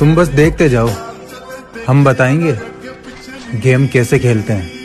तुम बस देखते जाओ। हम बताएँगे गेम कैसे खेलते हैं।